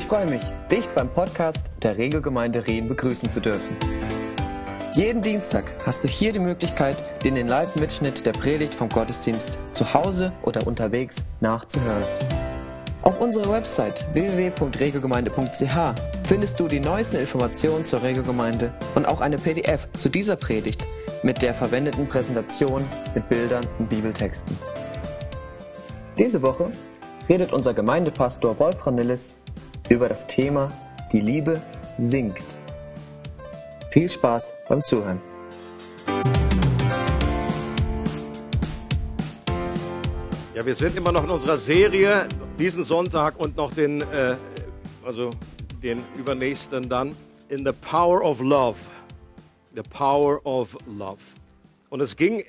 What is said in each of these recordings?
Ich freue mich, dich beim Podcast der Regelgemeinde Rien begrüßen zu dürfen. Jeden Dienstag hast du hier die Möglichkeit, den Live-Mitschnitt der Predigt vom Gottesdienst zu Hause oder unterwegs nachzuhören. Auf unserer Website www.regelgemeinde.ch findest du die neuesten Informationen zur Regelgemeinde und auch eine PDF zu dieser Predigt mit der verwendeten Präsentation mit Bildern und Bibeltexten. Diese Woche redet unser Gemeindepastor Wolf Ranillis über das Thema Die Liebe singt. Viel Spaß beim Zuhören. Ja, wir sind immer noch in unserer Serie, diesen Sonntag und noch den, äh, also den übernächsten dann, in the power of love. The power of love. Und es ging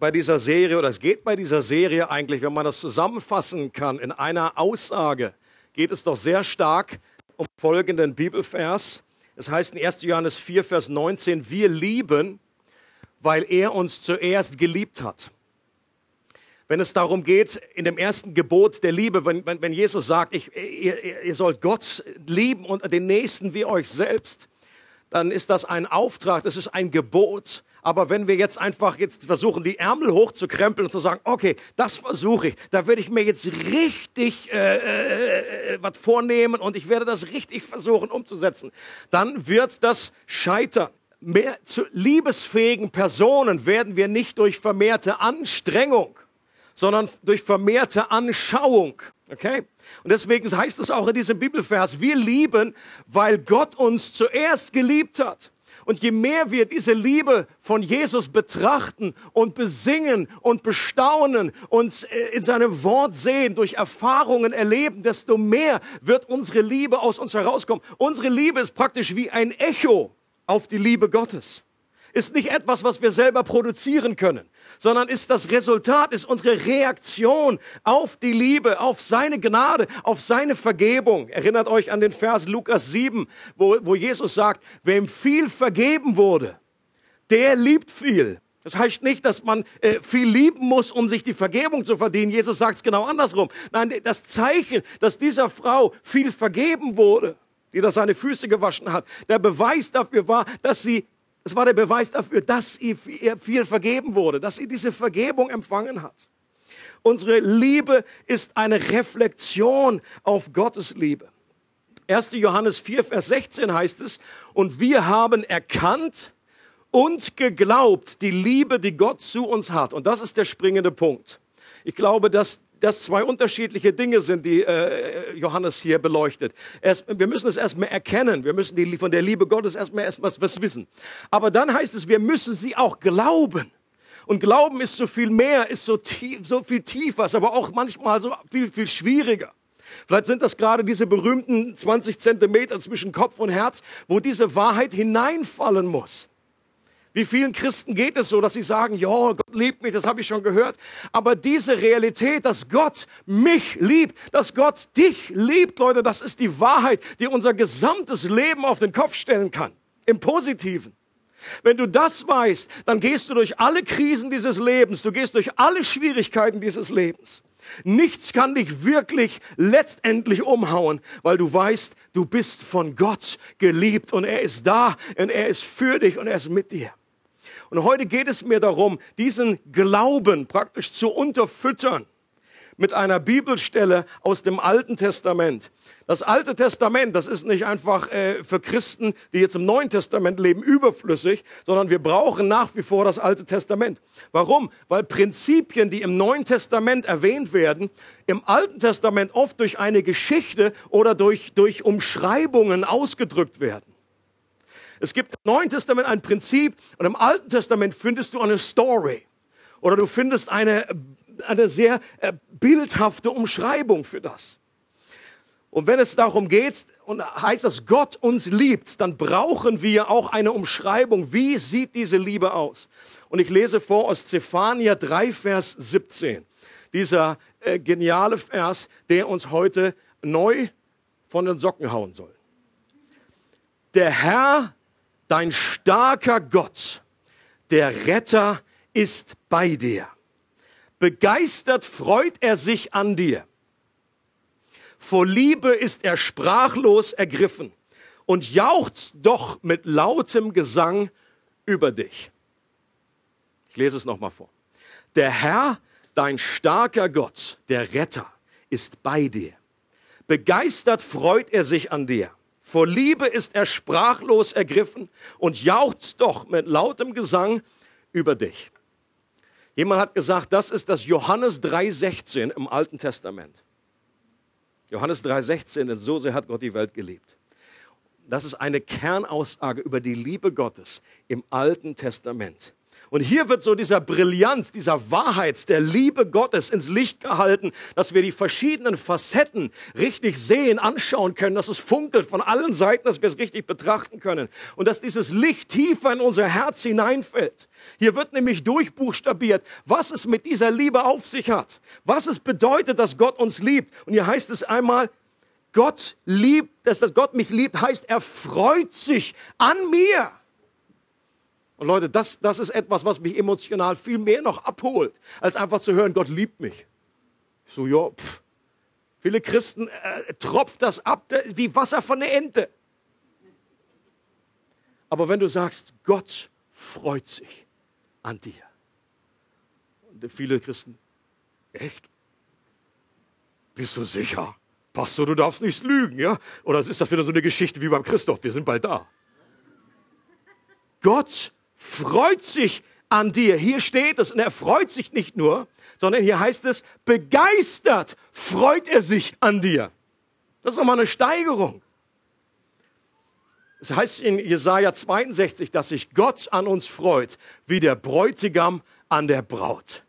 bei dieser Serie, oder es geht bei dieser Serie eigentlich, wenn man das zusammenfassen kann, in einer Aussage, geht es doch sehr stark um folgenden Bibelvers. Es heißt in 1. Johannes 4, Vers 19, wir lieben, weil er uns zuerst geliebt hat. Wenn es darum geht, in dem ersten Gebot der Liebe, wenn, wenn, wenn Jesus sagt, ich, ihr, ihr sollt Gott lieben und den Nächsten wie euch selbst, dann ist das ein Auftrag, das ist ein Gebot. Aber wenn wir jetzt einfach jetzt versuchen, die Ärmel hochzukrempeln und zu sagen, okay, das versuche ich, da würde ich mir jetzt richtig äh, äh, äh, was vornehmen und ich werde das richtig versuchen umzusetzen, dann wird das scheitern. Mehr zu liebesfähigen Personen werden wir nicht durch vermehrte Anstrengung, sondern durch vermehrte Anschauung. Okay? Und deswegen heißt es auch in diesem Bibelvers, wir lieben, weil Gott uns zuerst geliebt hat. Und je mehr wir diese Liebe von Jesus betrachten und besingen und bestaunen und äh, in seinem Wort sehen, durch Erfahrungen erleben, desto mehr wird unsere Liebe aus uns herauskommen. Unsere Liebe ist praktisch wie ein Echo auf die Liebe Gottes ist nicht etwas, was wir selber produzieren können, sondern ist das Resultat, ist unsere Reaktion auf die Liebe, auf seine Gnade, auf seine Vergebung. Erinnert euch an den Vers Lukas 7, wo, wo Jesus sagt, wem viel vergeben wurde, der liebt viel. Das heißt nicht, dass man äh, viel lieben muss, um sich die Vergebung zu verdienen. Jesus sagt es genau andersrum. Nein, das Zeichen, dass dieser Frau viel vergeben wurde, die da seine Füße gewaschen hat, der Beweis dafür war, dass sie es war der Beweis dafür, dass ihr viel vergeben wurde, dass sie diese Vergebung empfangen hat. Unsere Liebe ist eine Reflexion auf Gottes Liebe. 1. Johannes 4, Vers 16 heißt es, und wir haben erkannt und geglaubt die Liebe, die Gott zu uns hat. Und das ist der springende Punkt. Ich glaube, dass das zwei unterschiedliche Dinge sind, die äh, Johannes hier beleuchtet. Erst, wir müssen es erstmal erkennen. Wir müssen die, von der Liebe Gottes erstmal erst was, was wissen. Aber dann heißt es, wir müssen sie auch glauben. Und Glauben ist so viel mehr, ist so, tief, so viel tiefer, ist aber auch manchmal so viel, viel schwieriger. Vielleicht sind das gerade diese berühmten 20 Zentimeter zwischen Kopf und Herz, wo diese Wahrheit hineinfallen muss. Wie vielen Christen geht es so, dass sie sagen, ja, Gott liebt mich, das habe ich schon gehört. Aber diese Realität, dass Gott mich liebt, dass Gott dich liebt, Leute, das ist die Wahrheit, die unser gesamtes Leben auf den Kopf stellen kann. Im Positiven. Wenn du das weißt, dann gehst du durch alle Krisen dieses Lebens, du gehst durch alle Schwierigkeiten dieses Lebens. Nichts kann dich wirklich letztendlich umhauen, weil du weißt, du bist von Gott geliebt und er ist da und er ist für dich und er ist mit dir. Und heute geht es mir darum, diesen Glauben praktisch zu unterfüttern mit einer Bibelstelle aus dem Alten Testament. Das Alte Testament, das ist nicht einfach äh, für Christen, die jetzt im Neuen Testament leben, überflüssig, sondern wir brauchen nach wie vor das Alte Testament. Warum? Weil Prinzipien, die im Neuen Testament erwähnt werden, im Alten Testament oft durch eine Geschichte oder durch, durch Umschreibungen ausgedrückt werden. Es gibt im Neuen Testament ein Prinzip und im Alten Testament findest du eine Story oder du findest eine, eine sehr äh, bildhafte Umschreibung für das. Und wenn es darum geht und heißt, dass Gott uns liebt, dann brauchen wir auch eine Umschreibung. Wie sieht diese Liebe aus? Und ich lese vor aus Zephania 3, Vers 17. Dieser äh, geniale Vers, der uns heute neu von den Socken hauen soll. Der Herr Dein starker Gott, der Retter, ist bei dir. Begeistert freut er sich an dir. Vor Liebe ist er sprachlos ergriffen und jauchzt doch mit lautem Gesang über dich. Ich lese es nochmal vor. Der Herr, dein starker Gott, der Retter, ist bei dir. Begeistert freut er sich an dir. Vor Liebe ist er sprachlos ergriffen und jauchzt doch mit lautem Gesang über dich. Jemand hat gesagt, das ist das Johannes 3,16 im Alten Testament. Johannes 3,16, denn so sehr hat Gott die Welt geliebt. Das ist eine Kernaussage über die Liebe Gottes im Alten Testament. Und hier wird so dieser Brillanz, dieser Wahrheit der Liebe Gottes ins Licht gehalten, dass wir die verschiedenen Facetten richtig sehen, anschauen können, dass es funkelt von allen Seiten, dass wir es richtig betrachten können und dass dieses Licht tiefer in unser Herz hineinfällt. Hier wird nämlich durchbuchstabiert, was es mit dieser Liebe auf sich hat, was es bedeutet, dass Gott uns liebt. Und hier heißt es einmal, Gott liebt, dass das Gott mich liebt, heißt, er freut sich an mir. Und Leute, das, das ist etwas, was mich emotional viel mehr noch abholt, als einfach zu hören, Gott liebt mich. So, ja, pff. Viele Christen äh, tropft das ab wie Wasser von der Ente. Aber wenn du sagst, Gott freut sich an dir. Und viele Christen, echt? Bist du sicher? Pastor, du darfst nicht lügen, ja? Oder ist das wieder so eine Geschichte wie beim Christoph? Wir sind bald da. Gott freut sich an dir. Hier steht es und er freut sich nicht nur, sondern hier heißt es, begeistert freut er sich an dir. Das ist nochmal eine Steigerung. Es heißt in Jesaja 62, dass sich Gott an uns freut, wie der Bräutigam an der Braut.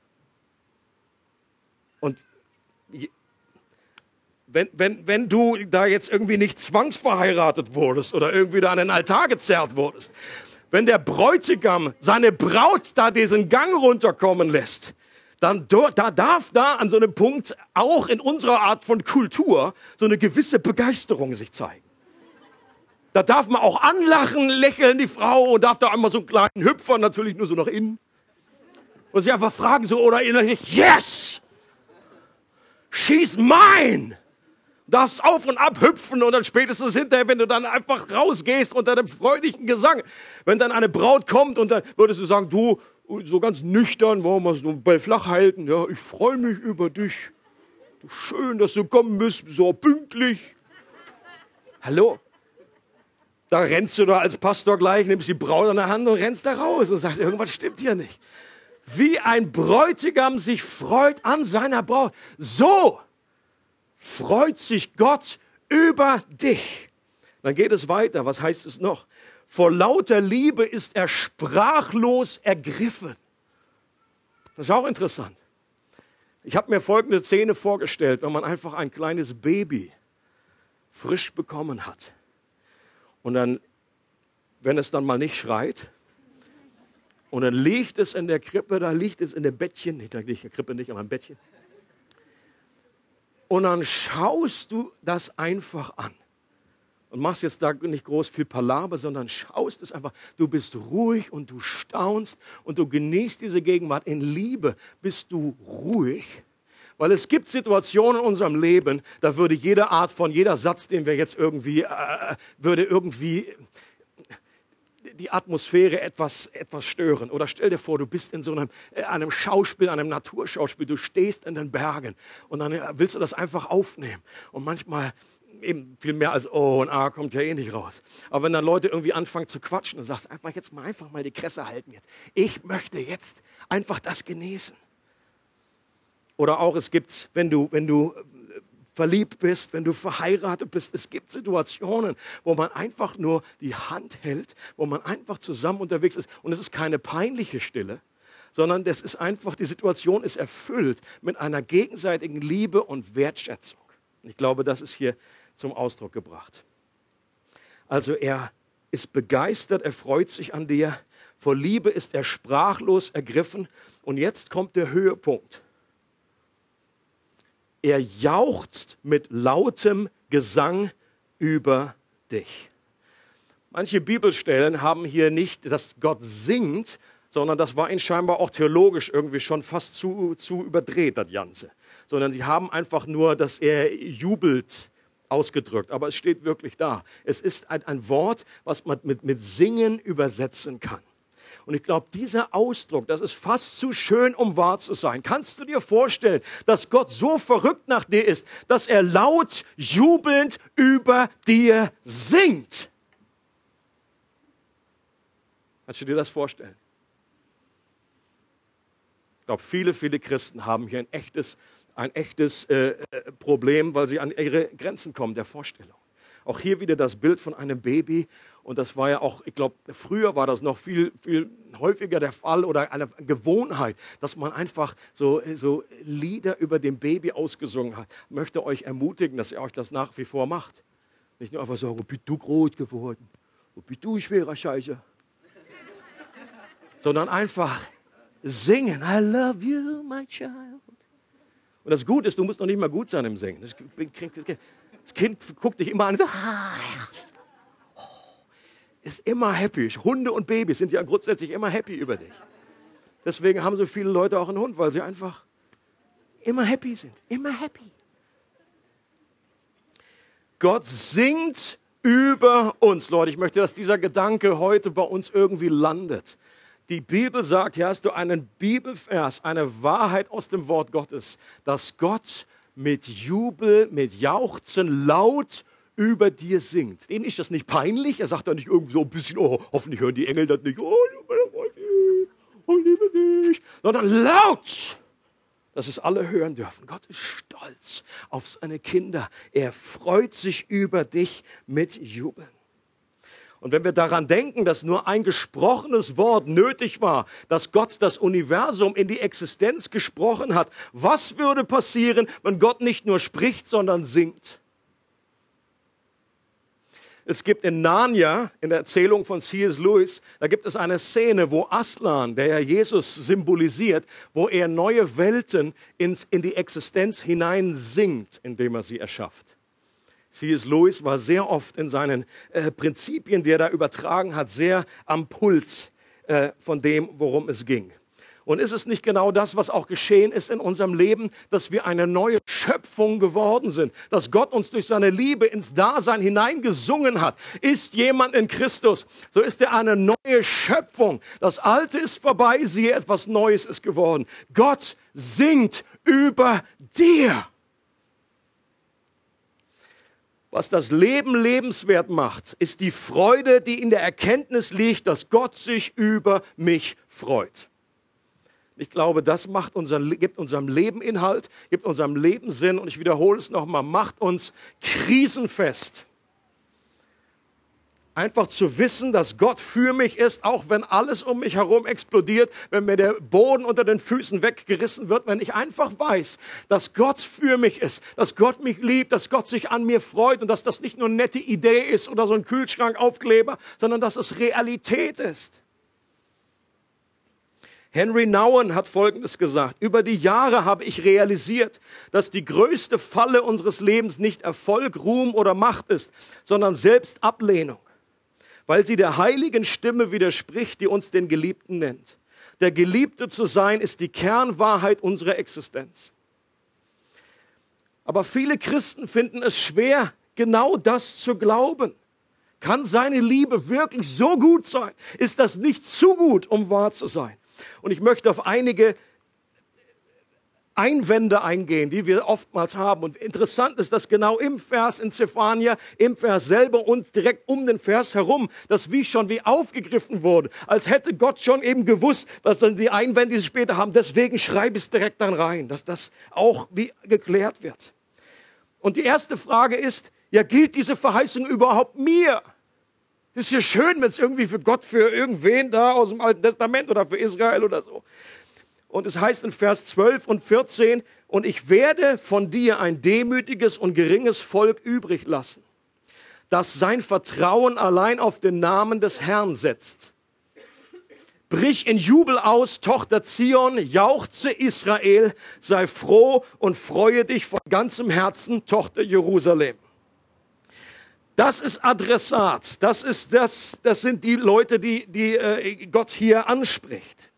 Und wenn, wenn, wenn du da jetzt irgendwie nicht zwangsverheiratet wurdest oder irgendwie da an den Altar gezerrt wurdest, wenn der Bräutigam seine Braut da diesen Gang runterkommen lässt, dann da darf da an so einem Punkt auch in unserer Art von Kultur so eine gewisse Begeisterung sich zeigen. Da darf man auch anlachen, lächeln die Frau und darf da einmal so einen kleinen Hüpfer, natürlich nur so nach innen. Und sich einfach fragen so oder innerlich, yes! She's mine! Darfst auf und ab hüpfen und dann spätestens hinterher, wenn du dann einfach rausgehst unter dem freudigen Gesang, wenn dann eine Braut kommt und dann würdest du sagen, du, so ganz nüchtern, wollen wir es nur bei flach halten, ja, ich freue mich über dich. Schön, dass du kommen bist, so pünktlich. Hallo? Da rennst du da als Pastor gleich, nimmst die Braut an der Hand und rennst da raus und sagst, irgendwas stimmt hier nicht. Wie ein Bräutigam sich freut an seiner Braut. So freut sich Gott über dich. Dann geht es weiter. Was heißt es noch? Vor lauter Liebe ist er sprachlos ergriffen. Das ist auch interessant. Ich habe mir folgende Szene vorgestellt, wenn man einfach ein kleines Baby frisch bekommen hat. Und dann, wenn es dann mal nicht schreit, und dann liegt es in der Krippe, da liegt es in dem Bettchen, nicht, der Krippe nicht, aber im Bettchen. Und dann schaust du das einfach an. Und machst jetzt da nicht groß viel Palaber, sondern schaust es einfach. Du bist ruhig und du staunst und du genießt diese Gegenwart. In Liebe bist du ruhig. Weil es gibt Situationen in unserem Leben, da würde jede Art von, jeder Satz, den wir jetzt irgendwie, äh, würde irgendwie die Atmosphäre etwas, etwas stören. Oder stell dir vor, du bist in so einem, äh, einem Schauspiel, einem Naturschauspiel, du stehst in den Bergen und dann äh, willst du das einfach aufnehmen. Und manchmal eben viel mehr als Oh und A kommt ja eh nicht raus. Aber wenn dann Leute irgendwie anfangen zu quatschen und sagst einfach jetzt mal einfach mal die Kresse halten jetzt. Ich möchte jetzt einfach das genießen. Oder auch es gibt, wenn du, wenn du verliebt bist, wenn du verheiratet bist. Es gibt Situationen, wo man einfach nur die Hand hält, wo man einfach zusammen unterwegs ist. Und es ist keine peinliche Stille, sondern das ist einfach, die Situation ist erfüllt mit einer gegenseitigen Liebe und Wertschätzung. Ich glaube, das ist hier zum Ausdruck gebracht. Also er ist begeistert, er freut sich an dir. Vor Liebe ist er sprachlos ergriffen. Und jetzt kommt der Höhepunkt. Er jauchzt mit lautem Gesang über dich. Manche Bibelstellen haben hier nicht, dass Gott singt, sondern das war ihnen scheinbar auch theologisch irgendwie schon fast zu, zu überdreht, das Ganze. Sondern sie haben einfach nur, dass er jubelt, ausgedrückt. Aber es steht wirklich da. Es ist ein, ein Wort, was man mit, mit Singen übersetzen kann. Und ich glaube, dieser Ausdruck, das ist fast zu schön, um wahr zu sein. Kannst du dir vorstellen, dass Gott so verrückt nach dir ist, dass er laut jubelnd über dir singt? Kannst du dir das vorstellen? Ich glaube, viele, viele Christen haben hier ein echtes, ein echtes äh, äh, Problem, weil sie an ihre Grenzen kommen der Vorstellung. Auch hier wieder das Bild von einem Baby. Und das war ja auch, ich glaube, früher war das noch viel, viel häufiger der Fall oder eine Gewohnheit, dass man einfach so, so Lieder über dem Baby ausgesungen hat. Ich möchte euch ermutigen, dass ihr euch das nach wie vor macht. Nicht nur einfach sagen, oh, bist du groß geworden, oh, bist du schwerer Scheiße. Sondern einfach singen. I love you, my child. Und das Gute ist, du musst noch nicht mal gut sein im Singen. Das, das Kind guckt dich immer an und sagt, ah, oh, ist immer happy. Hunde und Babys sind ja grundsätzlich immer happy über dich. Deswegen haben so viele Leute auch einen Hund, weil sie einfach immer happy sind. Immer happy. Gott singt über uns, Leute. Ich möchte, dass dieser Gedanke heute bei uns irgendwie landet. Die Bibel sagt, hier hast du einen Bibelvers, eine Wahrheit aus dem Wort Gottes, dass Gott mit Jubel, mit Jauchzen laut über dir singt. Denen ist das nicht peinlich. Er sagt da nicht irgendwie so ein bisschen, oh, hoffentlich hören die Engel das nicht, oh, oh liebe dich, sondern laut, dass es alle hören dürfen. Gott ist stolz auf seine Kinder. Er freut sich über dich mit Jubeln. Und wenn wir daran denken, dass nur ein gesprochenes Wort nötig war, dass Gott das Universum in die Existenz gesprochen hat, was würde passieren, wenn Gott nicht nur spricht, sondern singt? Es gibt in Narnia, in der Erzählung von C.S. Lewis, da gibt es eine Szene, wo Aslan, der ja Jesus symbolisiert, wo er neue Welten ins, in die Existenz hinein singt, indem er sie erschafft. C.S. Lewis war sehr oft in seinen äh, Prinzipien, die er da übertragen hat, sehr am Puls äh, von dem, worum es ging. Und ist es nicht genau das, was auch geschehen ist in unserem Leben, dass wir eine neue Schöpfung geworden sind, dass Gott uns durch seine Liebe ins Dasein hineingesungen hat? Ist jemand in Christus, so ist er eine neue Schöpfung. Das Alte ist vorbei, siehe, etwas Neues ist geworden. Gott singt über dir. Was das Leben lebenswert macht, ist die Freude, die in der Erkenntnis liegt, dass Gott sich über mich freut. Ich glaube, das macht unser, gibt unserem Leben Inhalt, gibt unserem Leben Sinn und ich wiederhole es nochmal, macht uns krisenfest. Einfach zu wissen, dass Gott für mich ist, auch wenn alles um mich herum explodiert, wenn mir der Boden unter den Füßen weggerissen wird, wenn ich einfach weiß, dass Gott für mich ist, dass Gott mich liebt, dass Gott sich an mir freut und dass das nicht nur eine nette Idee ist oder so ein Kühlschrankaufkleber, sondern dass es Realität ist. Henry Nouwen hat Folgendes gesagt. Über die Jahre habe ich realisiert, dass die größte Falle unseres Lebens nicht Erfolg, Ruhm oder Macht ist, sondern selbst Ablehnung weil sie der heiligen Stimme widerspricht, die uns den Geliebten nennt. Der Geliebte zu sein ist die Kernwahrheit unserer Existenz. Aber viele Christen finden es schwer, genau das zu glauben. Kann seine Liebe wirklich so gut sein? Ist das nicht zu gut, um wahr zu sein? Und ich möchte auf einige Einwände eingehen, die wir oftmals haben. Und interessant ist, dass genau im Vers in Zephania, im Vers selber und direkt um den Vers herum, das wie schon wie aufgegriffen wurde, als hätte Gott schon eben gewusst, was dann die Einwände, die sie später haben. Deswegen schreibe ich es direkt dann rein, dass das auch wie geklärt wird. Und die erste Frage ist, ja, gilt diese Verheißung überhaupt mir? Das ist ja schön, wenn es irgendwie für Gott, für irgendwen da aus dem Alten Testament oder für Israel oder so. Und es heißt in Vers 12 und 14, und ich werde von dir ein demütiges und geringes Volk übrig lassen, das sein Vertrauen allein auf den Namen des Herrn setzt. Brich in Jubel aus, Tochter Zion, jauchze Israel, sei froh und freue dich von ganzem Herzen, Tochter Jerusalem. Das ist Adressat. Das, ist das, das sind die Leute, die, die äh, Gott hier anspricht.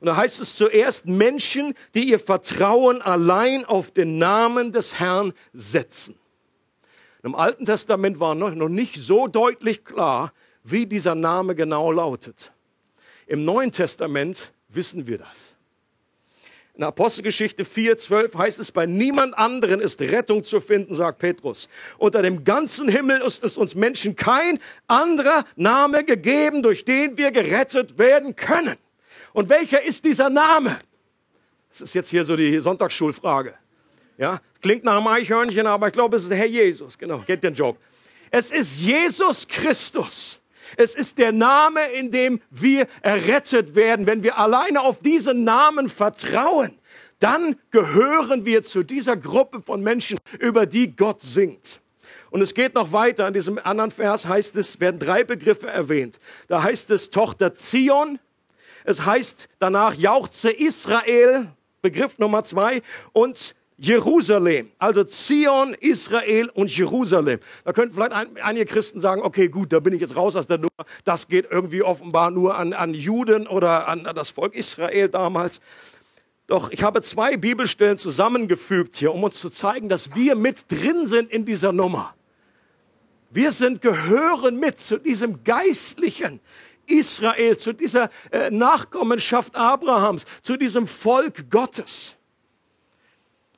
Und da heißt es zuerst Menschen, die ihr Vertrauen allein auf den Namen des Herrn setzen. Im Alten Testament war noch, noch nicht so deutlich klar, wie dieser Name genau lautet. Im Neuen Testament wissen wir das. In Apostelgeschichte 4,12 heißt es, bei niemand anderen ist Rettung zu finden, sagt Petrus. Unter dem ganzen Himmel ist es uns Menschen kein anderer Name gegeben, durch den wir gerettet werden können. Und welcher ist dieser Name? Das ist jetzt hier so die Sonntagsschulfrage. Ja, klingt nach einem Eichhörnchen, aber ich glaube, es ist Herr Jesus. Genau, geht den Joke. Es ist Jesus Christus. Es ist der Name, in dem wir errettet werden. Wenn wir alleine auf diesen Namen vertrauen, dann gehören wir zu dieser Gruppe von Menschen, über die Gott singt. Und es geht noch weiter. In diesem anderen Vers heißt es, werden drei Begriffe erwähnt. Da heißt es Tochter Zion. Es heißt danach jauchze Israel, Begriff Nummer zwei. Und Jerusalem, also Zion, Israel und Jerusalem. Da könnten vielleicht ein, einige Christen sagen, okay, gut, da bin ich jetzt raus aus der Nummer. Das geht irgendwie offenbar nur an, an Juden oder an, an das Volk Israel damals. Doch ich habe zwei Bibelstellen zusammengefügt hier, um uns zu zeigen, dass wir mit drin sind in dieser Nummer. Wir sind, gehören mit zu diesem geistlichen Israel, zu dieser äh, Nachkommenschaft Abrahams, zu diesem Volk Gottes.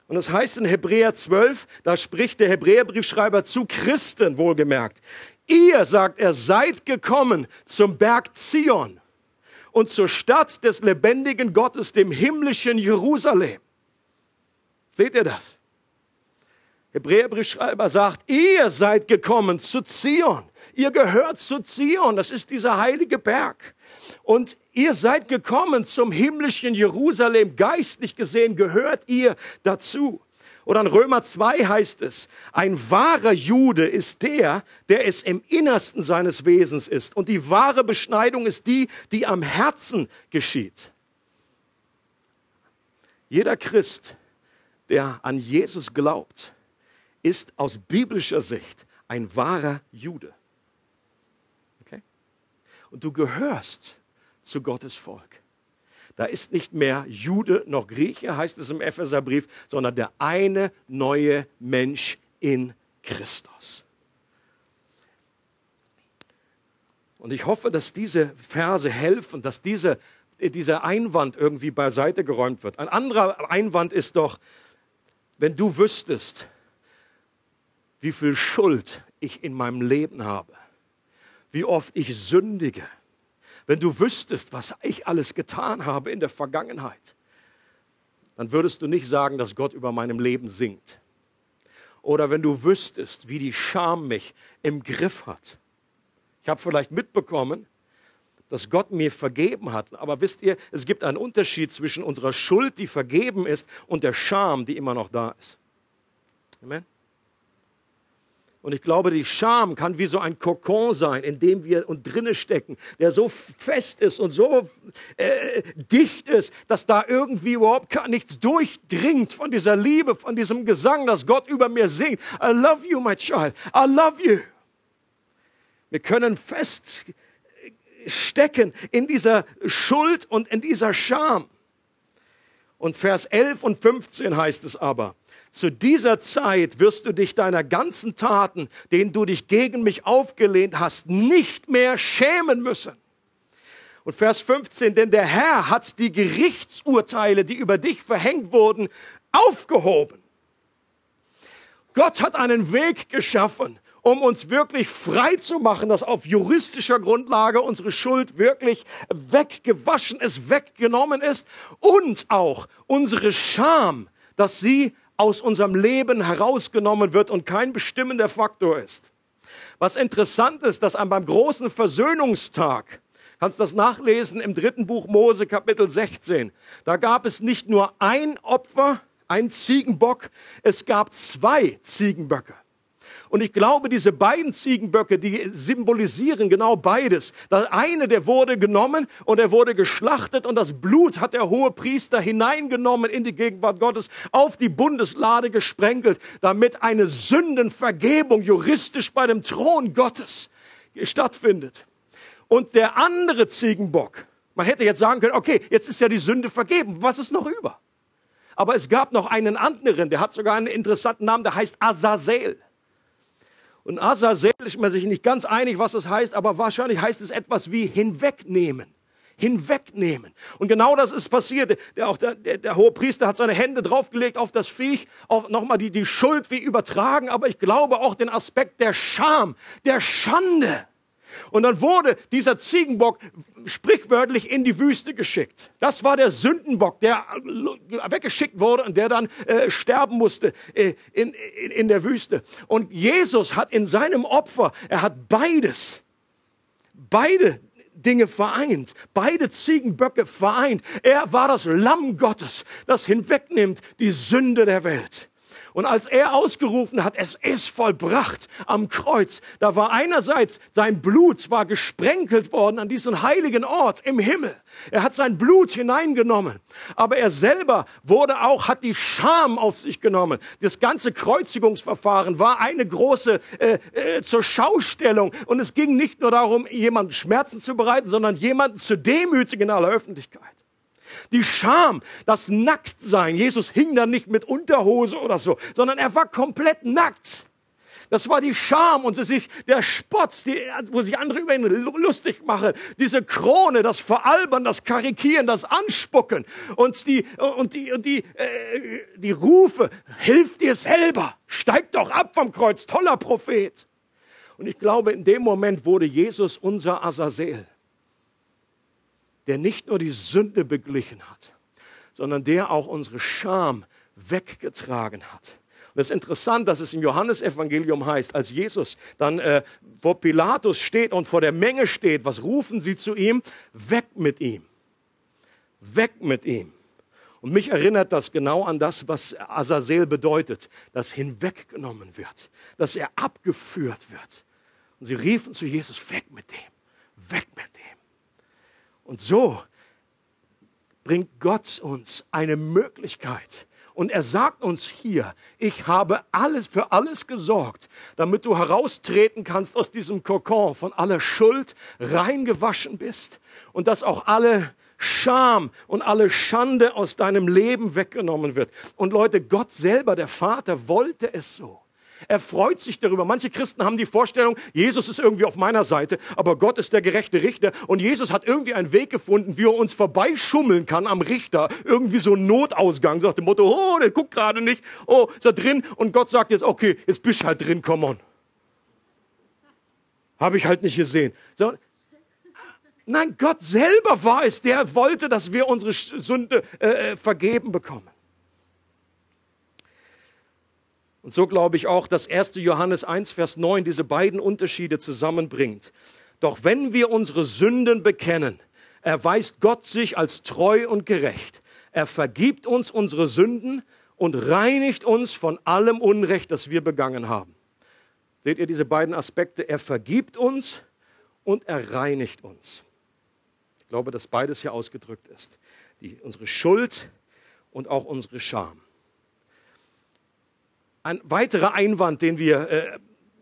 Und es das heißt in Hebräer 12, da spricht der Hebräerbriefschreiber zu Christen wohlgemerkt. Ihr, sagt er, seid gekommen zum Berg Zion und zur Stadt des lebendigen Gottes, dem himmlischen Jerusalem. Seht ihr das? Hebräerbriefschreiber sagt, ihr seid gekommen zu Zion. Ihr gehört zu Zion. Das ist dieser heilige Berg. Und ihr seid gekommen zum himmlischen Jerusalem. Geistlich gesehen gehört ihr dazu. Oder in Römer 2 heißt es, ein wahrer Jude ist der, der es im Innersten seines Wesens ist. Und die wahre Beschneidung ist die, die am Herzen geschieht. Jeder Christ, der an Jesus glaubt, ist aus biblischer Sicht ein wahrer Jude. Und du gehörst zu Gottes Volk. Da ist nicht mehr Jude noch Grieche, heißt es im Epheserbrief, sondern der eine neue Mensch in Christus. Und ich hoffe, dass diese Verse helfen, dass diese, dieser Einwand irgendwie beiseite geräumt wird. Ein anderer Einwand ist doch, wenn du wüsstest, wie viel Schuld ich in meinem Leben habe, wie oft ich sündige, wenn du wüsstest, was ich alles getan habe in der Vergangenheit, dann würdest du nicht sagen, dass Gott über meinem Leben singt. Oder wenn du wüsstest, wie die Scham mich im Griff hat. Ich habe vielleicht mitbekommen, dass Gott mir vergeben hat. Aber wisst ihr, es gibt einen Unterschied zwischen unserer Schuld, die vergeben ist, und der Scham, die immer noch da ist. Amen. Und ich glaube, die Scham kann wie so ein Kokon sein, in dem wir und drinne stecken, der so fest ist und so äh, dicht ist, dass da irgendwie überhaupt gar nichts durchdringt von dieser Liebe, von diesem Gesang, dass Gott über mir singt. I love you, my child. I love you. Wir können fest stecken in dieser Schuld und in dieser Scham. Und Vers 11 und 15 heißt es aber, zu dieser Zeit wirst du dich deiner ganzen Taten, denen du dich gegen mich aufgelehnt hast, nicht mehr schämen müssen. Und Vers 15, denn der Herr hat die Gerichtsurteile, die über dich verhängt wurden, aufgehoben. Gott hat einen Weg geschaffen, um uns wirklich frei zu machen, dass auf juristischer Grundlage unsere Schuld wirklich weggewaschen ist, weggenommen ist und auch unsere Scham, dass sie aus unserem Leben herausgenommen wird und kein bestimmender Faktor ist. Was interessant ist, dass beim großen Versöhnungstag, kannst das nachlesen im dritten Buch Mose Kapitel 16, da gab es nicht nur ein Opfer, ein Ziegenbock, es gab zwei Ziegenböcke. Und ich glaube, diese beiden Ziegenböcke, die symbolisieren genau beides. Der eine, der wurde genommen und er wurde geschlachtet und das Blut hat der hohe Priester hineingenommen in die Gegenwart Gottes, auf die Bundeslade gesprenkelt, damit eine Sündenvergebung juristisch bei dem Thron Gottes stattfindet. Und der andere Ziegenbock, man hätte jetzt sagen können, okay, jetzt ist ja die Sünde vergeben, was ist noch über? Aber es gab noch einen anderen, der hat sogar einen interessanten Namen, der heißt Azazel. Und Azazel ist man sich nicht ganz einig, was das heißt, aber wahrscheinlich heißt es etwas wie hinwegnehmen. Hinwegnehmen. Und genau das ist passiert. Der, auch der, der, der hohe Priester hat seine Hände draufgelegt auf das Viech, auf nochmal die, die Schuld wie übertragen, aber ich glaube auch den Aspekt der Scham, der Schande. Und dann wurde dieser Ziegenbock sprichwörtlich in die Wüste geschickt. Das war der Sündenbock, der weggeschickt wurde und der dann äh, sterben musste äh, in, in, in der Wüste. Und Jesus hat in seinem Opfer, er hat beides, beide Dinge vereint, beide Ziegenböcke vereint. Er war das Lamm Gottes, das hinwegnimmt die Sünde der Welt. Und als er ausgerufen hat, es ist vollbracht am Kreuz, da war einerseits sein Blut war gesprenkelt worden an diesen heiligen Ort im Himmel. Er hat sein Blut hineingenommen. Aber er selber wurde auch, hat die Scham auf sich genommen. Das ganze Kreuzigungsverfahren war eine große äh, äh, zur Schaustellung. Und es ging nicht nur darum, jemanden Schmerzen zu bereiten, sondern jemanden zu demütigen in aller Öffentlichkeit. Die Scham, das Nacktsein. Jesus hing da nicht mit Unterhose oder so, sondern er war komplett nackt. Das war die Scham und sich der Spott, die, wo sich andere über ihn lustig machen. Diese Krone, das Veralbern, das Karikieren, das Anspucken und die und die und die äh, die Rufe: Hilf dir selber, steig doch ab vom Kreuz, toller Prophet. Und ich glaube, in dem Moment wurde Jesus unser Azazel der nicht nur die Sünde beglichen hat, sondern der auch unsere Scham weggetragen hat. Und es ist interessant, dass es im Johannesevangelium heißt, als Jesus dann äh, vor Pilatus steht und vor der Menge steht, was rufen sie zu ihm? Weg mit ihm. Weg mit ihm. Und mich erinnert das genau an das, was Azazel bedeutet, dass hinweggenommen wird, dass er abgeführt wird. Und sie riefen zu Jesus, weg mit dem, weg mit. Und so bringt Gott uns eine Möglichkeit. Und er sagt uns hier, ich habe alles für alles gesorgt, damit du heraustreten kannst aus diesem Kokon, von aller Schuld reingewaschen bist und dass auch alle Scham und alle Schande aus deinem Leben weggenommen wird. Und Leute, Gott selber, der Vater, wollte es so. Er freut sich darüber. Manche Christen haben die Vorstellung, Jesus ist irgendwie auf meiner Seite, aber Gott ist der gerechte Richter. Und Jesus hat irgendwie einen Weg gefunden, wie er uns vorbeischummeln kann am Richter. Irgendwie so ein Notausgang, sagt dem Motto, oh, der guckt gerade nicht. Oh, ist er drin? Und Gott sagt jetzt, okay, jetzt bist du halt drin, come on. Habe ich halt nicht gesehen. So, Nein, Gott selber war es, der wollte, dass wir unsere Sünde äh, äh vergeben bekommen. Und so glaube ich auch, dass 1. Johannes 1, Vers 9 diese beiden Unterschiede zusammenbringt. Doch wenn wir unsere Sünden bekennen, erweist Gott sich als treu und gerecht. Er vergibt uns unsere Sünden und reinigt uns von allem Unrecht, das wir begangen haben. Seht ihr diese beiden Aspekte? Er vergibt uns und er reinigt uns. Ich glaube, dass beides hier ausgedrückt ist. Die, unsere Schuld und auch unsere Scham. Ein weiterer Einwand, den wir äh,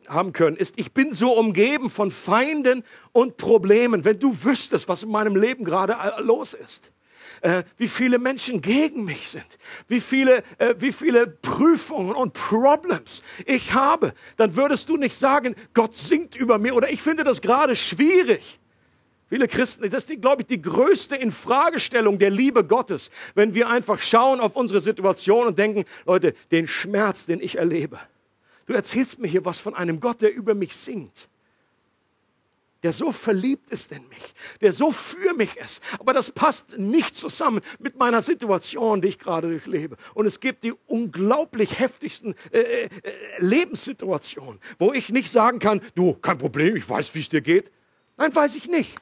haben können, ist, ich bin so umgeben von Feinden und Problemen. Wenn du wüsstest, was in meinem Leben gerade äh, los ist, äh, wie viele Menschen gegen mich sind, wie viele, äh, wie viele Prüfungen und Problems ich habe, dann würdest du nicht sagen, Gott singt über mir oder ich finde das gerade schwierig. Viele Christen, das ist, glaube ich, die größte Infragestellung der Liebe Gottes, wenn wir einfach schauen auf unsere Situation und denken, Leute, den Schmerz, den ich erlebe. Du erzählst mir hier was von einem Gott, der über mich singt, der so verliebt ist in mich, der so für mich ist. Aber das passt nicht zusammen mit meiner Situation, die ich gerade durchlebe. Und es gibt die unglaublich heftigsten äh, äh, Lebenssituationen, wo ich nicht sagen kann, du, kein Problem, ich weiß, wie es dir geht. Nein, weiß ich nicht.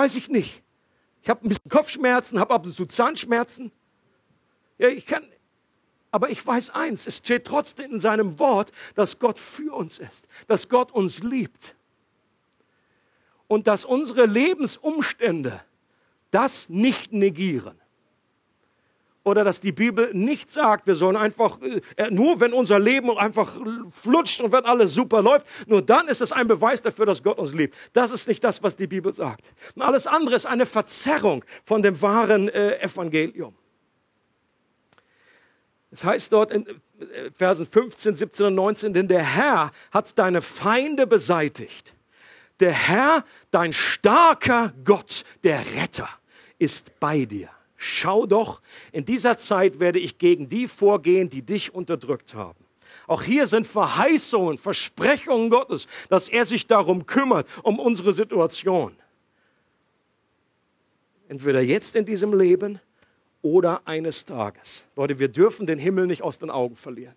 Weiß ich nicht. Ich habe ein bisschen Kopfschmerzen, habe ab und zu Zahnschmerzen. Ja, ich kann, Aber ich weiß eins, es steht trotzdem in seinem Wort, dass Gott für uns ist, dass Gott uns liebt und dass unsere Lebensumstände das nicht negieren. Oder dass die Bibel nicht sagt, wir sollen einfach, äh, nur wenn unser Leben einfach flutscht und wenn alles super läuft, nur dann ist es ein Beweis dafür, dass Gott uns liebt. Das ist nicht das, was die Bibel sagt. Und alles andere ist eine Verzerrung von dem wahren äh, Evangelium. Es heißt dort in äh, Versen 15, 17 und 19, denn der Herr hat deine Feinde beseitigt. Der Herr, dein starker Gott, der Retter, ist bei dir. Schau doch, in dieser Zeit werde ich gegen die vorgehen, die dich unterdrückt haben. Auch hier sind Verheißungen, Versprechungen Gottes, dass er sich darum kümmert, um unsere Situation. Entweder jetzt in diesem Leben oder eines Tages. Leute, wir dürfen den Himmel nicht aus den Augen verlieren.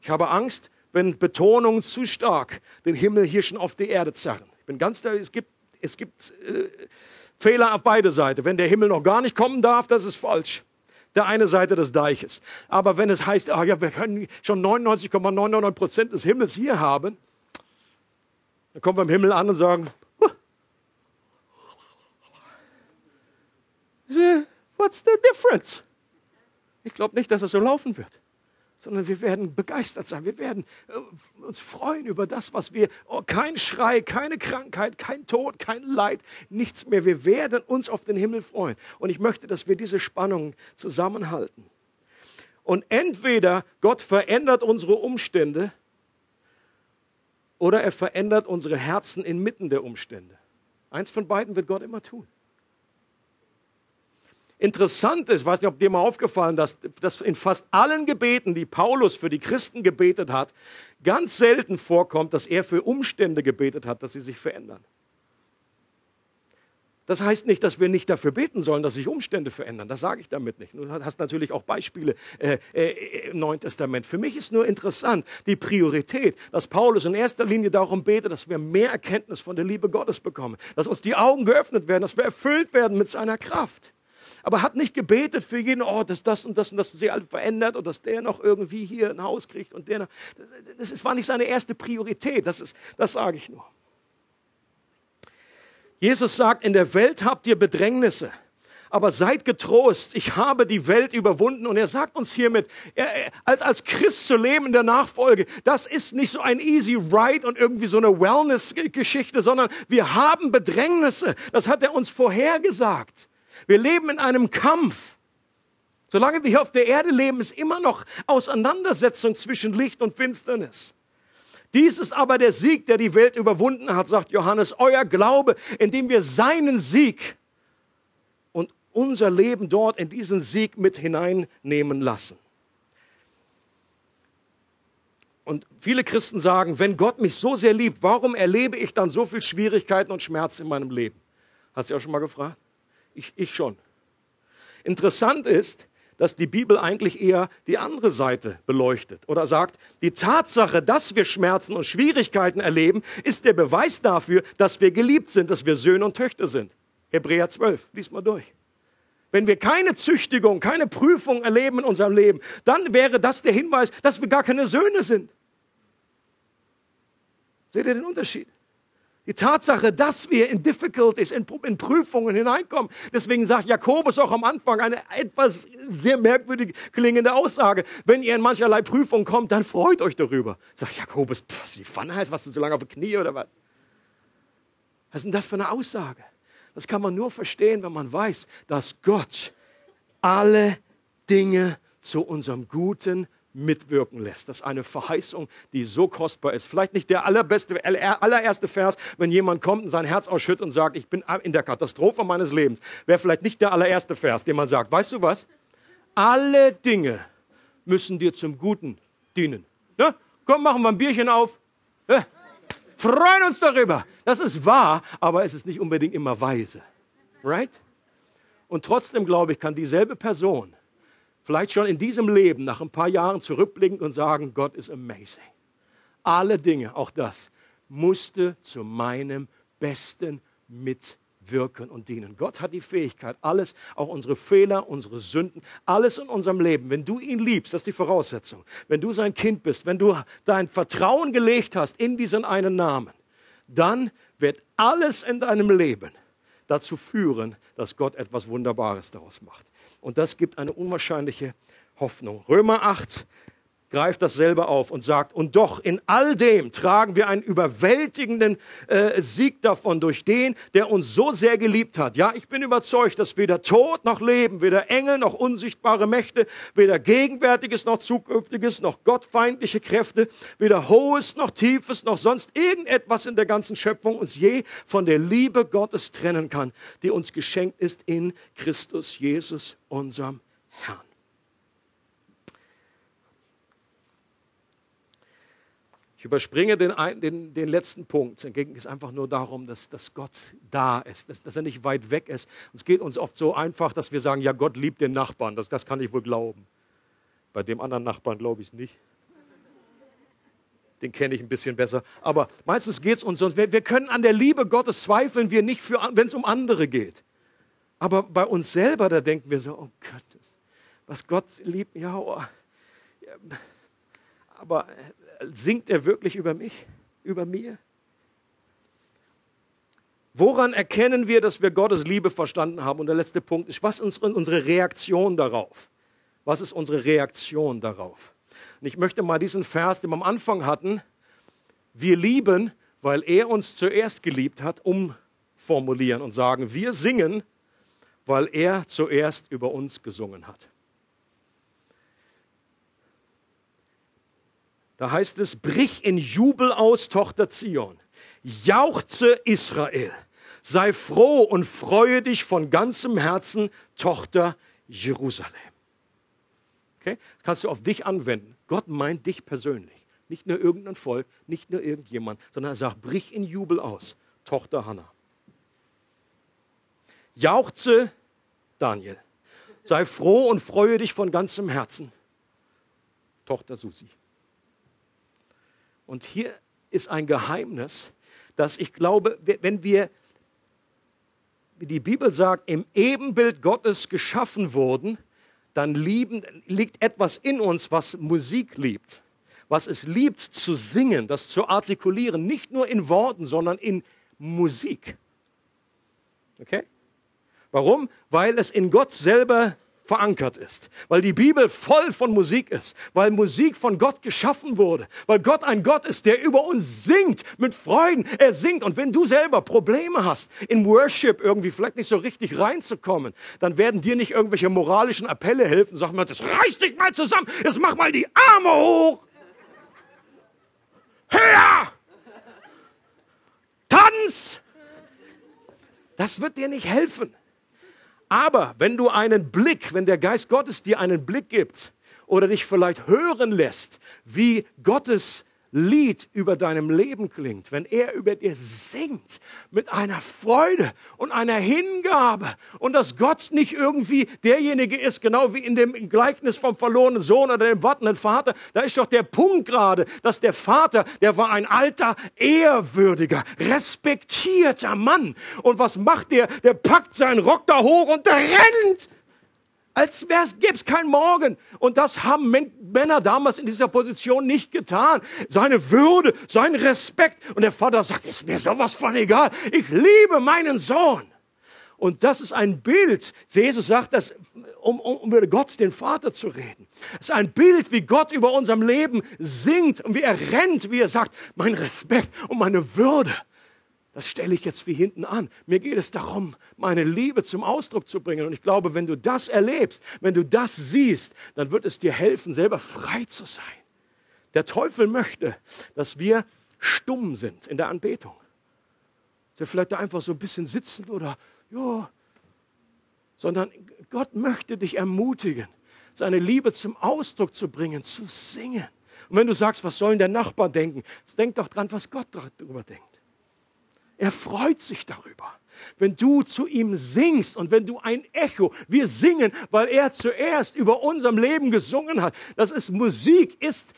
Ich habe Angst, wenn Betonungen zu stark den Himmel hier schon auf die Erde zerren. Ich bin ganz da, es gibt, es gibt äh, Fehler auf beide Seiten. Wenn der Himmel noch gar nicht kommen darf, das ist falsch. Der eine Seite des Deiches. Aber wenn es heißt, ah ja, wir können schon 99,99 Prozent des Himmels hier haben, dann kommen wir im Himmel an und sagen, what's the difference? Ich glaube nicht, dass es so laufen wird sondern wir werden begeistert sein. Wir werden äh, uns freuen über das, was wir, oh, kein Schrei, keine Krankheit, kein Tod, kein Leid, nichts mehr. Wir werden uns auf den Himmel freuen. Und ich möchte, dass wir diese Spannung zusammenhalten. Und entweder Gott verändert unsere Umstände oder er verändert unsere Herzen inmitten der Umstände. Eins von beiden wird Gott immer tun. Interessant ist, weiß nicht, ob dir mal aufgefallen ist, dass, in fast allen Gebeten, die Paulus für die Christen gebetet hat, ganz selten vorkommt, dass er für Umstände gebetet hat, dass sie sich verändern. Das heißt nicht, dass wir nicht dafür beten sollen, dass sich Umstände verändern. Das sage ich damit nicht. Du hast natürlich auch Beispiele äh, äh, im Neuen Testament. Für mich ist nur interessant die Priorität, dass Paulus in erster Linie darum betet, dass wir mehr Erkenntnis von der Liebe Gottes bekommen, dass uns die Augen geöffnet werden, dass wir erfüllt werden mit seiner Kraft aber hat nicht gebetet für jeden, oh, dass das und das und das sich alles verändert und dass der noch irgendwie hier ein Haus kriegt und der noch. Das, das war nicht seine erste Priorität, das, ist, das sage ich nur. Jesus sagt, in der Welt habt ihr Bedrängnisse aber seid getrost, ich habe die Welt überwunden. Und er sagt uns hiermit, er, als, als Christ zu leben in der Nachfolge, das ist nicht so ein easy ride und irgendwie so eine Wellness-Geschichte, sondern wir haben Bedrängnisse. Das hat er uns vorhergesagt. Wir leben in einem Kampf. Solange wir hier auf der Erde leben, ist immer noch Auseinandersetzung zwischen Licht und Finsternis. Dies ist aber der Sieg, der die Welt überwunden hat, sagt Johannes. Euer Glaube, indem wir seinen Sieg und unser Leben dort in diesen Sieg mit hineinnehmen lassen. Und viele Christen sagen, wenn Gott mich so sehr liebt, warum erlebe ich dann so viel Schwierigkeiten und Schmerz in meinem Leben? Hast du auch schon mal gefragt? Ich, ich schon. Interessant ist, dass die Bibel eigentlich eher die andere Seite beleuchtet oder sagt, die Tatsache, dass wir Schmerzen und Schwierigkeiten erleben, ist der Beweis dafür, dass wir geliebt sind, dass wir Söhne und Töchter sind. Hebräer 12, lies mal durch. Wenn wir keine Züchtigung, keine Prüfung erleben in unserem Leben, dann wäre das der Hinweis, dass wir gar keine Söhne sind. Seht ihr den Unterschied? Die Tatsache, dass wir in Difficulties, in, in, Prüfungen hineinkommen. Deswegen sagt Jakobus auch am Anfang eine etwas sehr merkwürdig klingende Aussage. Wenn ihr in mancherlei Prüfungen kommt, dann freut euch darüber. Sagt Jakobus, was die Pfanne heißt, was du so lange auf die Knie oder was? Was ist denn das für eine Aussage? Das kann man nur verstehen, wenn man weiß, dass Gott alle Dinge zu unserem Guten mitwirken lässt. Das ist eine Verheißung, die so kostbar ist. Vielleicht nicht der allerbeste, allererste Vers, wenn jemand kommt und sein Herz ausschüttet und sagt, ich bin in der Katastrophe meines Lebens. Wäre vielleicht nicht der allererste Vers, den man sagt, weißt du was? Alle Dinge müssen dir zum Guten dienen. Ne? Komm, machen wir ein Bierchen auf. Ne? Freuen uns darüber. Das ist wahr, aber es ist nicht unbedingt immer weise. Right? Und trotzdem, glaube ich, kann dieselbe Person vielleicht schon in diesem Leben nach ein paar Jahren zurückblicken und sagen, Gott ist amazing. Alle Dinge, auch das, musste zu meinem Besten mit wirken und dienen. Gott hat die Fähigkeit, alles, auch unsere Fehler, unsere Sünden, alles in unserem Leben, wenn du ihn liebst, das ist die Voraussetzung, wenn du sein Kind bist, wenn du dein Vertrauen gelegt hast in diesen einen Namen, dann wird alles in deinem Leben dazu führen, dass Gott etwas Wunderbares daraus macht. Und das gibt eine unwahrscheinliche Hoffnung. Römer 8, greift dasselbe auf und sagt, und doch in all dem tragen wir einen überwältigenden äh, Sieg davon durch den, der uns so sehr geliebt hat. Ja, ich bin überzeugt, dass weder Tod noch Leben, weder Engel noch unsichtbare Mächte, weder Gegenwärtiges noch Zukünftiges, noch gottfeindliche Kräfte, weder Hohes noch Tiefes, noch sonst irgendetwas in der ganzen Schöpfung uns je von der Liebe Gottes trennen kann, die uns geschenkt ist in Christus Jesus, unserem Herrn. Ich überspringe den, den, den letzten Punkt. Ging es einfach nur darum, dass, dass Gott da ist, dass, dass, er nicht weit weg ist. Es geht uns oft so einfach, dass wir sagen, ja, Gott liebt den Nachbarn. Das, das kann ich wohl glauben. Bei dem anderen Nachbarn glaube ich es nicht. Den kenne ich ein bisschen besser. Aber meistens geht es uns so. Wir, wir können an der Liebe Gottes zweifeln, wir nicht, wenn es um andere geht. Aber bei uns selber, da denken wir so, oh Gott, was Gott liebt, ja, oh, ja aber singt er wirklich über mich, über mir? Woran erkennen wir, dass wir Gottes Liebe verstanden haben? Und der letzte Punkt ist, was ist unsere Reaktion darauf? Was ist unsere Reaktion darauf? Und ich möchte mal diesen Vers, den wir am Anfang hatten, wir lieben, weil er uns zuerst geliebt hat, umformulieren und sagen, wir singen, weil er zuerst über uns gesungen hat. Da heißt es, brich in Jubel aus, Tochter Zion. Jauchze Israel. Sei froh und freue dich von ganzem Herzen, Tochter Jerusalem. Okay? Das kannst du auf dich anwenden. Gott meint dich persönlich. Nicht nur irgendein Volk, nicht nur irgendjemand, sondern er sagt, brich in Jubel aus, Tochter Hannah. Jauchze Daniel. Sei froh und freue dich von ganzem Herzen, Tochter Susi. Und hier ist ein Geheimnis, dass ich glaube, wenn wir, wie die Bibel sagt, im Ebenbild Gottes geschaffen wurden, dann lieben, liegt etwas in uns, was Musik liebt, was es liebt zu singen, das zu artikulieren, nicht nur in Worten, sondern in Musik. Okay? Warum? Weil es in Gott selber verankert ist, weil die Bibel voll von Musik ist, weil Musik von Gott geschaffen wurde, weil Gott ein Gott ist, der über uns singt mit Freuden. Er singt und wenn du selber Probleme hast, in Worship irgendwie vielleicht nicht so richtig reinzukommen, dann werden dir nicht irgendwelche moralischen Appelle helfen. Sag mal, das reiß dich mal zusammen, jetzt mach mal die Arme hoch. Höher! Tanz! Das wird dir nicht helfen. Aber wenn du einen Blick, wenn der Geist Gottes dir einen Blick gibt oder dich vielleicht hören lässt, wie Gottes Lied über deinem Leben klingt, wenn er über dir singt mit einer Freude und einer Hingabe und dass Gott nicht irgendwie derjenige ist, genau wie in dem Gleichnis vom verlorenen Sohn oder dem wartenden Vater, da ist doch der Punkt gerade, dass der Vater, der war ein alter, ehrwürdiger, respektierter Mann. Und was macht der? Der packt seinen Rock da hoch und rennt als gäbe es kein Morgen. Und das haben Männer damals in dieser Position nicht getan. Seine Würde, sein Respekt. Und der Vater sagt, ist mir sowas von egal. Ich liebe meinen Sohn. Und das ist ein Bild. Jesus sagt das, um, um, um über Gott, den Vater zu reden. Es ist ein Bild, wie Gott über unserem Leben singt und wie er rennt, wie er sagt, mein Respekt und meine Würde. Das stelle ich jetzt wie hinten an. Mir geht es darum, meine Liebe zum Ausdruck zu bringen. Und ich glaube, wenn du das erlebst, wenn du das siehst, dann wird es dir helfen, selber frei zu sein. Der Teufel möchte, dass wir stumm sind in der Anbetung. Dass wir vielleicht da einfach so ein bisschen sitzen oder, ja, sondern Gott möchte dich ermutigen, seine Liebe zum Ausdruck zu bringen, zu singen. Und wenn du sagst, was sollen der Nachbar denken, denk doch dran, was Gott darüber denkt. Er freut sich darüber. Wenn du zu ihm singst und wenn du ein Echo, wir singen, weil er zuerst über unserem Leben gesungen hat. Das ist Musik, ist,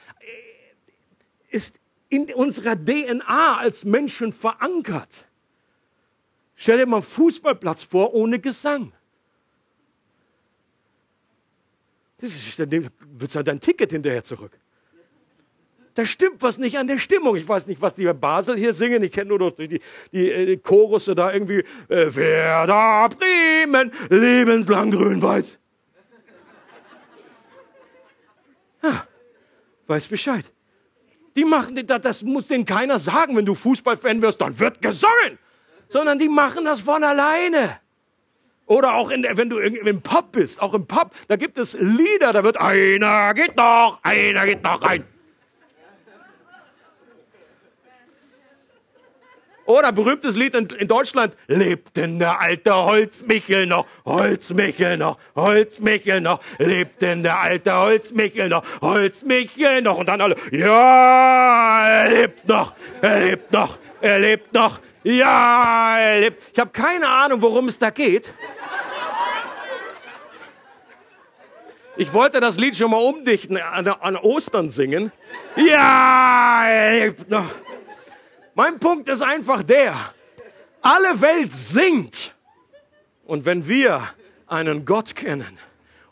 ist in unserer DNA als Menschen verankert. Stell dir mal einen Fußballplatz vor ohne Gesang. Das ist, dann wird halt dein Ticket hinterher zurück. Da stimmt was nicht an der Stimmung. Ich weiß nicht, was die bei Basel hier singen. Ich kenne nur noch die, die, die äh, Chorusse da irgendwie. Äh, Werder Bremen, lebenslang grün-weiß. Ja, weiß Bescheid. Die machen, das muss denen keiner sagen, wenn du Fußballfan wirst, dann wird gesungen. Sondern die machen das von alleine. Oder auch in, wenn du im Pub bist, auch im Pub, da gibt es Lieder, da wird einer geht noch, einer geht noch rein. Oder berühmtes Lied in, in, Deutschland. Lebt denn der alte Holzmichel noch? Holzmichel noch? Holzmichel noch? Lebt denn der alte Holzmichel noch? Holzmichel noch? Und dann alle, ja, er lebt noch, er lebt noch, er lebt noch, ja, er lebt. Ich habe keine Ahnung, worum es da geht. Ich wollte das Lied schon mal umdichten, an, an Ostern singen. Ja, er lebt noch. Mein Punkt ist einfach der, alle Welt singt. Und wenn wir einen Gott kennen,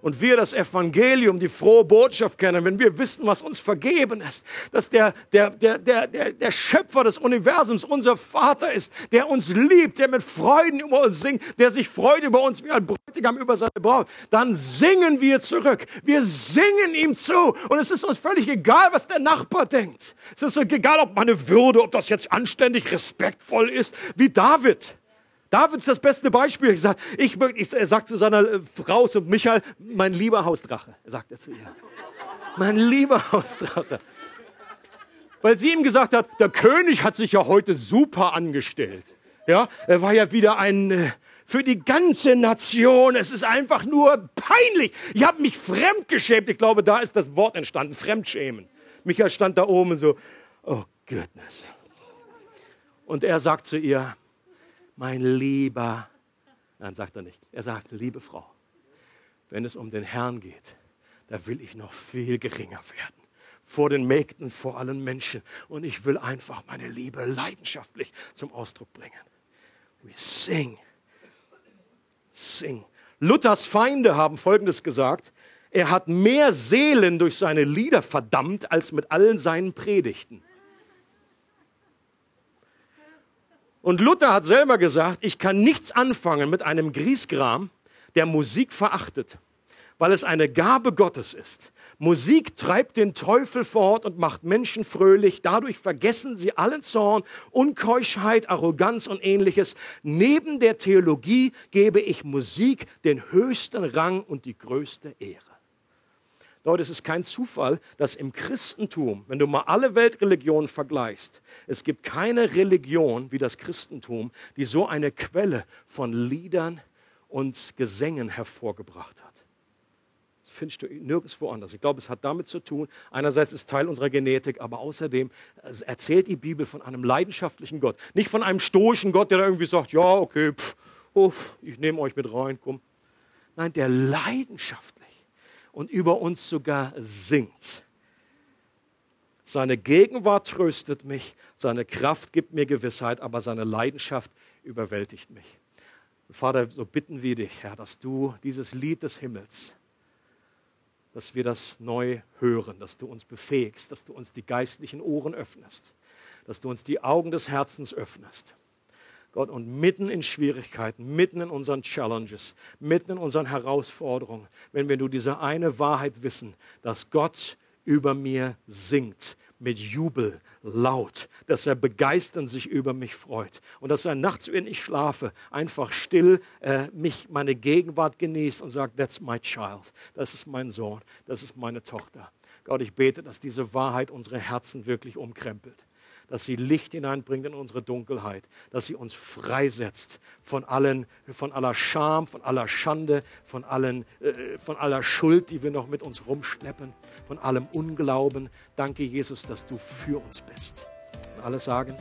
und wir das Evangelium, die frohe Botschaft kennen, wenn wir wissen, was uns vergeben ist, dass der, der, der, der, der, der Schöpfer des Universums unser Vater ist, der uns liebt, der mit Freuden über uns singt, der sich freut über uns wie ein Bräutigam über seine Braut, dann singen wir zurück. Wir singen ihm zu. Und es ist uns völlig egal, was der Nachbar denkt. Es ist egal, ob meine Würde, ob das jetzt anständig, respektvoll ist, wie David. David ist das beste Beispiel. Ich sag, ich, ich, er sagt zu seiner äh, Frau, zu Michael, mein lieber Hausdrache, sagt er zu ihr. Mein lieber Hausdrache. Weil sie ihm gesagt hat, der König hat sich ja heute super angestellt. Ja, er war ja wieder ein, äh, für die ganze Nation. Es ist einfach nur peinlich. Ich habe mich fremdgeschämt. Ich glaube, da ist das Wort entstanden, Fremdschämen. Michael stand da oben und so, oh goodness. Und er sagt zu ihr, mein lieber, nein, sagt er nicht, er sagt, liebe Frau, wenn es um den Herrn geht, da will ich noch viel geringer werden. Vor den Mägden, vor allen Menschen. Und ich will einfach meine Liebe leidenschaftlich zum Ausdruck bringen. We sing. Sing. Luthers Feinde haben Folgendes gesagt. Er hat mehr Seelen durch seine Lieder verdammt als mit allen seinen Predigten. Und Luther hat selber gesagt, ich kann nichts anfangen mit einem Griesgram, der Musik verachtet, weil es eine Gabe Gottes ist. Musik treibt den Teufel fort und macht Menschen fröhlich. Dadurch vergessen sie allen Zorn, Unkeuschheit, Arroganz und ähnliches. Neben der Theologie gebe ich Musik den höchsten Rang und die größte Ehre. Leute, es ist kein Zufall, dass im Christentum, wenn du mal alle Weltreligionen vergleichst, es gibt keine Religion wie das Christentum, die so eine Quelle von Liedern und Gesängen hervorgebracht hat. Das findest du nirgendwo anders. Ich glaube, es hat damit zu tun, einerseits ist Teil unserer Genetik, aber außerdem erzählt die Bibel von einem leidenschaftlichen Gott. Nicht von einem stoischen Gott, der da irgendwie sagt, ja, okay, pff, oh, ich nehme euch mit rein, komm. Nein, der leidenschaftlich und über uns sogar singt. Seine Gegenwart tröstet mich, seine Kraft gibt mir Gewissheit, aber seine Leidenschaft überwältigt mich. Vater, so bitten wir dich, Herr, dass du dieses Lied des Himmels, dass wir das neu hören, dass du uns befähigst, dass du uns die geistlichen Ohren öffnest, dass du uns die Augen des Herzens öffnest Gott, und mitten in Schwierigkeiten, mitten in unseren Challenges, mitten in unseren Herausforderungen, wenn wir nur diese eine Wahrheit wissen, dass Gott über mir singt, mit Jubel, laut, dass er begeisternd sich über mich freut und dass er nachts, wenn ich schlafe, einfach still äh, mich meine Gegenwart genießt und sagt, that's my child, das ist mein Sohn, das ist meine Tochter. Gott, ich bete, dass diese Wahrheit unsere Herzen wirklich umkrempelt dass sie Licht hineinbringt in unsere Dunkelheit, dass sie uns freisetzt von, allen, von aller Scham, von aller Schande, von, allen, äh, von aller Schuld, die wir noch mit uns rumschleppen, von allem Unglauben. Danke, Jesus, dass du für uns bist. Und alle sagen,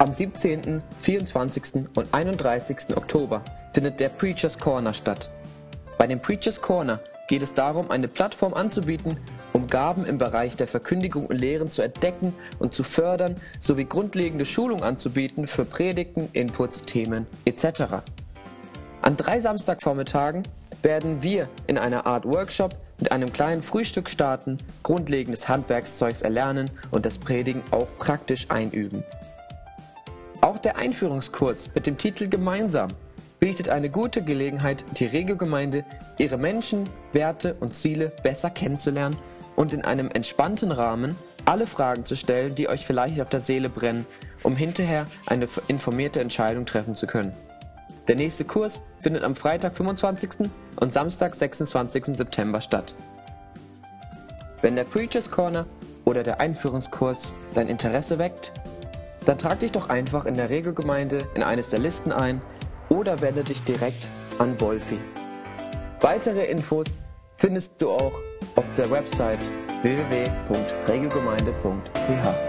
Am 17., 24. und 31. Oktober findet der Preachers Corner statt. Bei dem Preachers Corner geht es darum, eine Plattform anzubieten, um Gaben im Bereich der Verkündigung und Lehren zu entdecken und zu fördern, sowie grundlegende Schulung anzubieten für Predigten, Inputs, Themen etc. An drei Samstagvormittagen werden wir in einer Art Workshop mit einem kleinen Frühstück starten, grundlegendes Handwerkszeugs erlernen und das Predigen auch praktisch einüben. Auch der Einführungskurs mit dem Titel Gemeinsam bietet eine gute Gelegenheit, die Regiogemeinde, ihre Menschen, Werte und Ziele besser kennenzulernen und in einem entspannten Rahmen alle Fragen zu stellen, die euch vielleicht auf der Seele brennen, um hinterher eine informierte Entscheidung treffen zu können. Der nächste Kurs findet am Freitag, 25. und Samstag, 26. September statt. Wenn der Preachers Corner oder der Einführungskurs dein Interesse weckt, dann trag dich doch einfach in der Regelgemeinde in eines der Listen ein oder wende dich direkt an Wolfi. Weitere Infos findest du auch auf der Website www.regelgemeinde.ch.